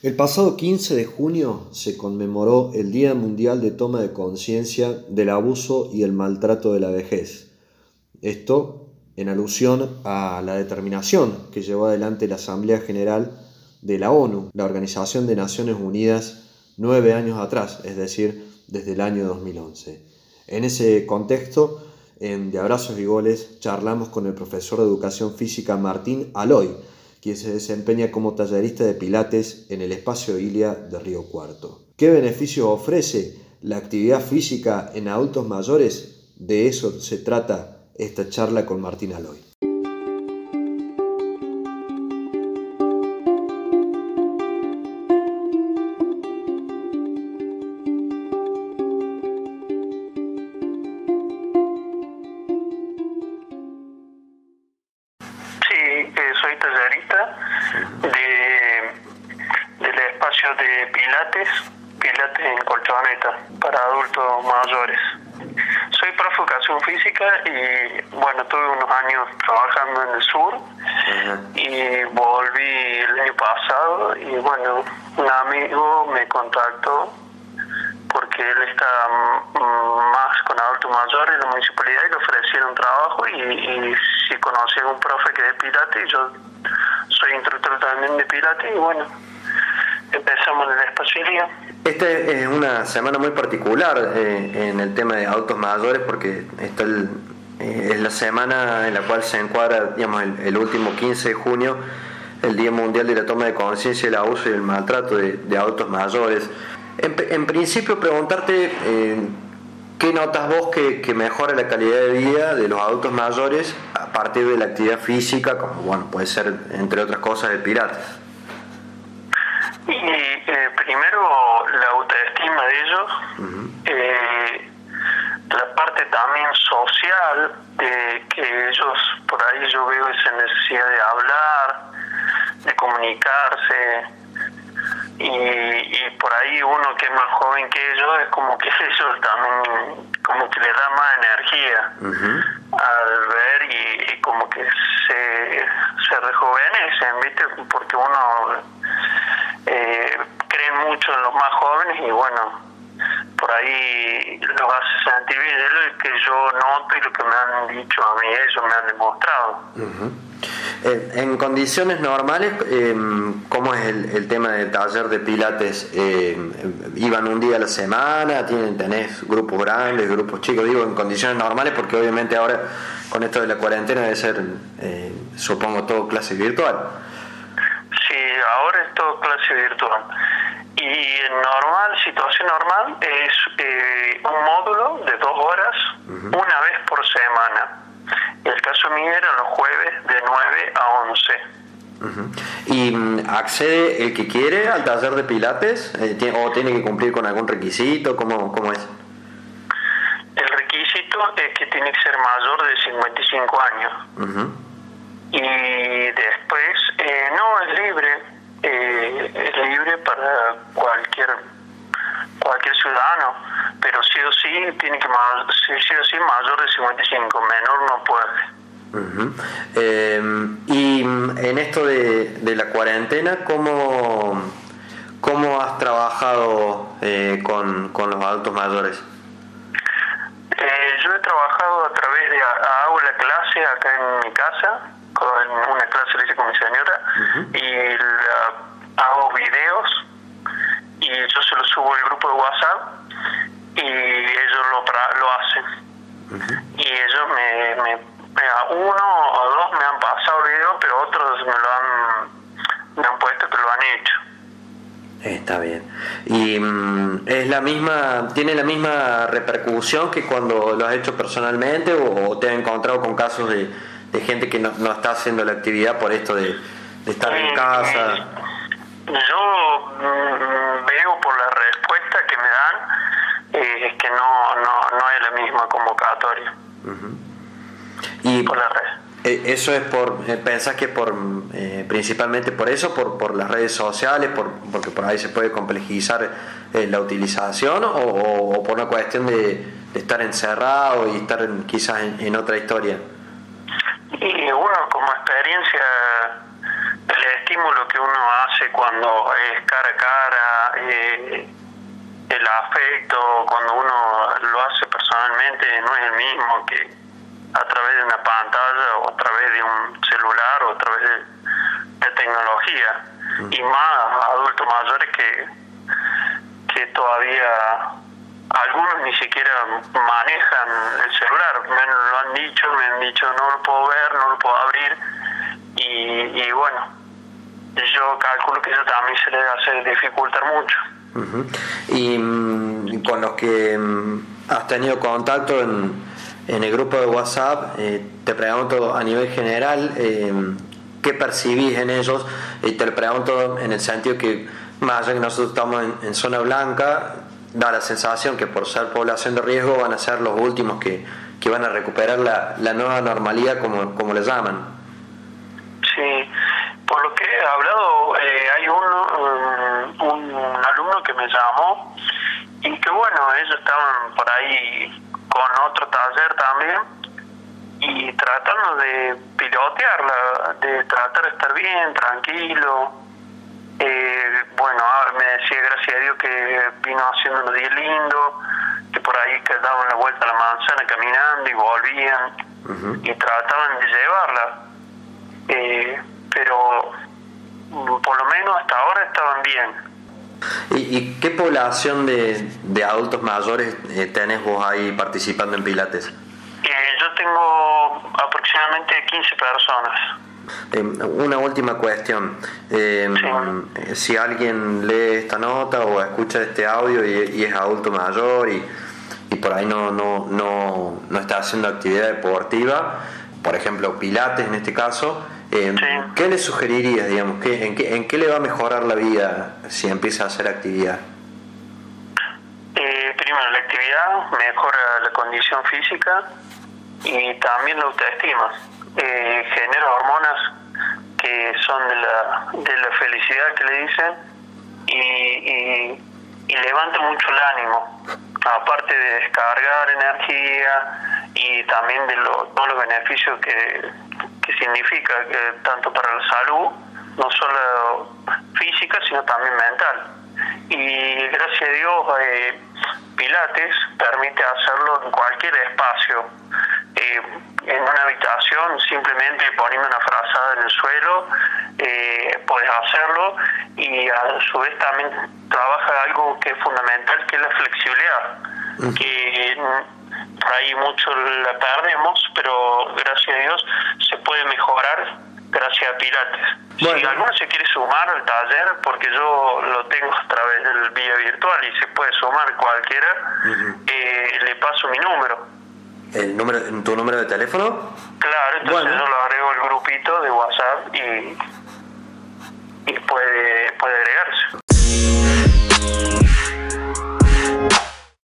El pasado 15 de junio se conmemoró el Día Mundial de Toma de Conciencia del Abuso y el Maltrato de la Vejez. Esto en alusión a la determinación que llevó adelante la Asamblea General de la ONU, la Organización de Naciones Unidas, nueve años atrás, es decir, desde el año 2011. En ese contexto, en De Abrazos y Goles, charlamos con el profesor de Educación Física Martín Aloy, quien se desempeña como tallerista de pilates en el espacio Ilia de Río Cuarto. ¿Qué beneficios ofrece la actividad física en adultos mayores? De eso se trata esta charla con Martín Aloy. Y bueno, tuve unos años trabajando en el sur y volví el año pasado y bueno, un amigo me contactó porque él está más con adultos mayores en la municipalidad y le ofrecieron trabajo y, y si conocía a un profe que es de Pilates, yo soy instructor también de Pilates y bueno, empezamos en la espacialidad. Esta es una semana muy particular eh, en el tema de autos mayores porque está eh, es la semana en la cual se encuadra digamos, el, último 15 de junio, el Día Mundial de la Toma de Conciencia del Abuso y el Maltrato de, autos mayores. En, principio preguntarte eh, qué notas vos que, que, mejora la calidad de vida de los adultos mayores a partir de la actividad física, como bueno, puede ser entre otras cosas de piratas. Y eh, primero la autoestima de ellos, eh, la parte también social, de que ellos, por ahí yo veo esa necesidad de hablar, de comunicarse, y, por ahí uno que es más joven que ellos es como que ellos también como que le da más energía al ver y, como que se, se rejuvenecen, ¿viste? Porque uno mucho en los más jóvenes y bueno, por ahí lo hace sentir bien. Es lo que yo noto y lo que me han dicho a mí, ellos me han demostrado. Eh, en condiciones normales, eh, ¿cómo es el, tema del taller de pilates? Eh, ¿Iban un día a la semana? ¿Tienen, ¿Tenés grupos grandes, grupos chicos? Digo, en condiciones normales, porque obviamente ahora con esto de la cuarentena debe ser, eh, supongo, todo clase virtual. Sí, ahora es todo clase virtual. Y en normal, situación normal, es un módulo de dos horas, una vez por semana el caso mío era los jueves de 9 a 11. ¿Y mm, accede el que quiere al taller de pilates eh, o tiene que cumplir con algún requisito? ¿Cómo, ¿Cómo es? El requisito es que tiene que ser mayor de 55 años. Y después, eh, no, es libre. Eh, es libre para cualquier cualquier ciudadano, pero sí o sí tiene que sí, sí o sí mayor de 55, menor no puede. Eh, y en esto de, de, la cuarentena, ¿cómo, cómo has trabajado eh, con, con, los adultos mayores? Eh, yo he trabajado a través de, hago la clase acá en mi casa, con una con mi señora, y hago videos y yo se lo subo al grupo de WhatsApp y ellos lo, lo hacen. Y ellos me, me, uno o dos me han pasado el video, pero otros me lo han, me han puesto que lo han hecho. Está bien. ¿Y mm, es la misma, tiene la misma repercusión que cuando lo has hecho personalmente o, te has encontrado con casos de, de gente que no, no, está haciendo la actividad por esto de, de estar en casa? Yo mm, veo por la respuesta que me dan eh, que no, no, no es la misma convocatoria. Y por la red. Eh, ¿Eso es por, eh, pensás que por principalmente por eso, por, por las redes sociales, por, porque por ahí se puede complejizar la utilización o, por una cuestión de, estar encerrado y estar quizás en, en, otra historia? Y uno como experiencia le estímulo que uno hace cuando es cara a cara, eh, el afecto, cuando uno lo hace personalmente, no es el mismo que a través de una pantalla o a través de un celular o a través de, tecnología. Y más adultos mayores que, que todavía algunos ni siquiera manejan el celular, me lo han dicho, me han dicho no lo puedo ver, no lo puedo abrir y, y bueno, yo calculo que eso también se le hace dificultar mucho. Y mm, con los que mm, has tenido contacto en, en el grupo de WhatsApp, eh, te pregunto a nivel general, eh, ¿qué percibís en ellos? Y te lo pregunto en el sentido que, más allá que nosotros estamos en, zona blanca, da la sensación que por ser población de riesgo van a ser los últimos que, que van a recuperar la, la nueva normalidad, como, como le llaman. Sí, por lo que he hablado, eh, hay un, un, alumno que me llamó y que bueno, ellos estaban por ahí con otro taller también y tratando de pilotearla, de tratar de estar bien, tranquilo. Eh, bueno, me decía gracias a Dios que vino haciendo un día lindo, que por ahí que daban la vuelta a la manzana caminando y volvían y trataban de llevarla. Eh, pero por lo menos hasta ahora estaban bien. ¿Y, qué población de, de adultos mayores eh, tenés vos ahí participando en Pilates? Eh, yo tengo aproximadamente 15 personas. Eh, una última cuestión. Si alguien lee esta nota o escucha este audio y, es adulto mayor y, y por ahí no, no, no, no, está haciendo actividad deportiva, por ejemplo, Pilates en este caso, eh, ¿Qué le sugerirías, digamos? ¿qué, en, qué, ¿En qué le va a mejorar la vida si empieza a hacer actividad? Eh, primero, la actividad mejora la condición física y también la autoestima. Eh, genera hormonas que son de la, de la felicidad que le dicen y, y, y levanta mucho el ánimo, aparte de descargar energía y también de todos los beneficios que que significa que tanto para la salud, no solo física, sino también mental. Y gracias a Dios, eh, Pilates permite hacerlo en cualquier espacio. Eh, en una habitación, simplemente poniendo una frazada en el suelo, eh, puedes hacerlo y a su vez también trabaja algo que es fundamental, que es la flexibilidad, que por ahí mucho la perdemos, pero gracias a Dios se puede mejorar gracias a Pilates. Si alguno se quiere sumar al taller, porque yo lo tengo a través del vía virtual y se puede sumar cualquiera, eh, le paso mi número. ¿El número, ¿Tu número de teléfono? Claro, entonces yo lo agrego al grupito de WhatsApp y, y puede, puede agregarse.